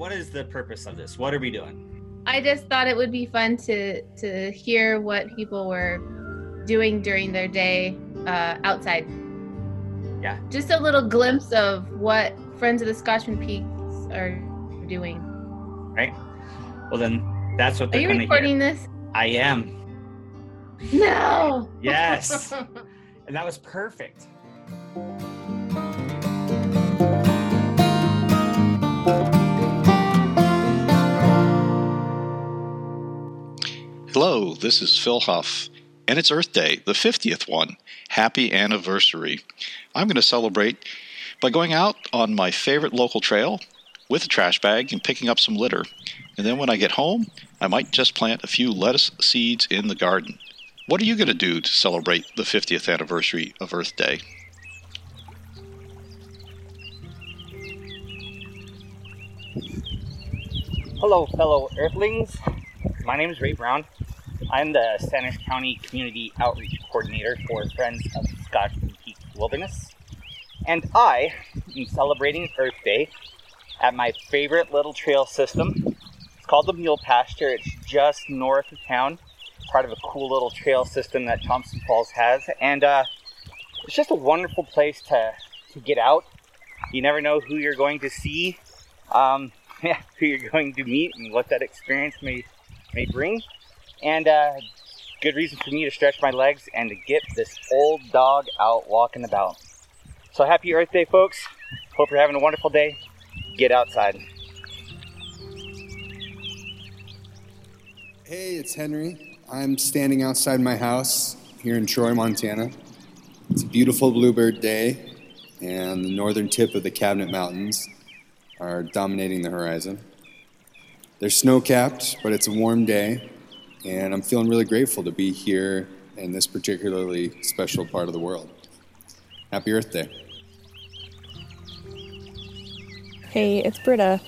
what is the purpose of this? What are we doing? I just thought it would be fun to to hear what people were doing during their day uh, outside. Yeah. Just a little glimpse of what Friends of the Scotchman Peaks are doing. Right. Well, then that's what they're you going to recording hear. this? I am. No. Yes. and that was perfect. Hello, this is Phil Hough, and it's Earth Day, the 50th one. Happy anniversary. I'm going to celebrate by going out on my favorite local trail with a trash bag and picking up some litter. And then when I get home, I might just plant a few lettuce seeds in the garden. What are you going to do to celebrate the 50th anniversary of Earth Day? Hello, fellow Earthlings. My name is Ray Brown. I'm the Sanders County Community Outreach Coordinator for Friends of Scotchman Peak Wilderness. And I am celebrating Earth Day at my favorite little trail system. It's called the Mule Pasture. It's just north of town, part of a cool little trail system that Thompson Falls has. And uh, it's just a wonderful place to, to get out. You never know who you're going to see. Um, yeah, who you're going to meet and what that experience may may bring. And uh, good reason for me to stretch my legs and to get this old dog out walking about. So happy Earth Day, folks! Hope you're having a wonderful day. Get outside. Hey, it's Henry. I'm standing outside my house here in Troy, Montana. It's a beautiful bluebird day, and the northern tip of the Cabinet Mountains are dominating the horizon. They're snow capped, but it's a warm day, and I'm feeling really grateful to be here in this particularly special part of the world. Happy Earth Day. Hey, it's Britta.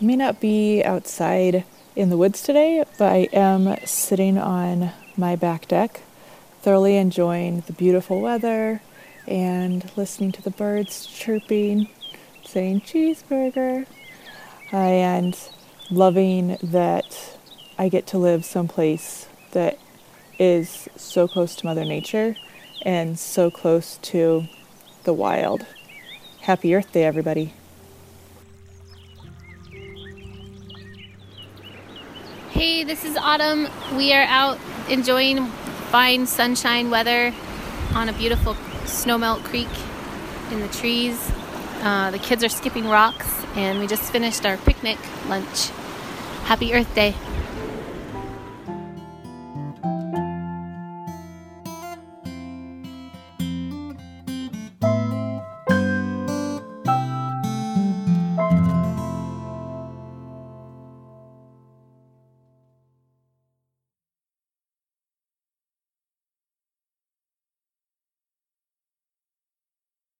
I may not be outside in the woods today, but I am sitting on my back deck, thoroughly enjoying the beautiful weather and listening to the birds chirping, saying cheeseburger, and loving that I get to live someplace that is so close to Mother Nature and so close to the wild. Happy Earth Day, everybody. Hey, this is Autumn. We are out enjoying fine sunshine weather on a beautiful snowmelt creek in the trees. Uh, the kids are skipping rocks, and we just finished our picnic lunch. Happy Earth Day.